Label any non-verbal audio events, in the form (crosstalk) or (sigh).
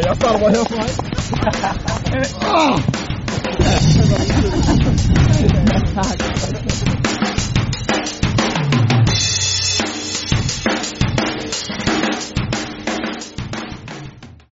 Y'all thought about him, right? oh. (laughs) Ah!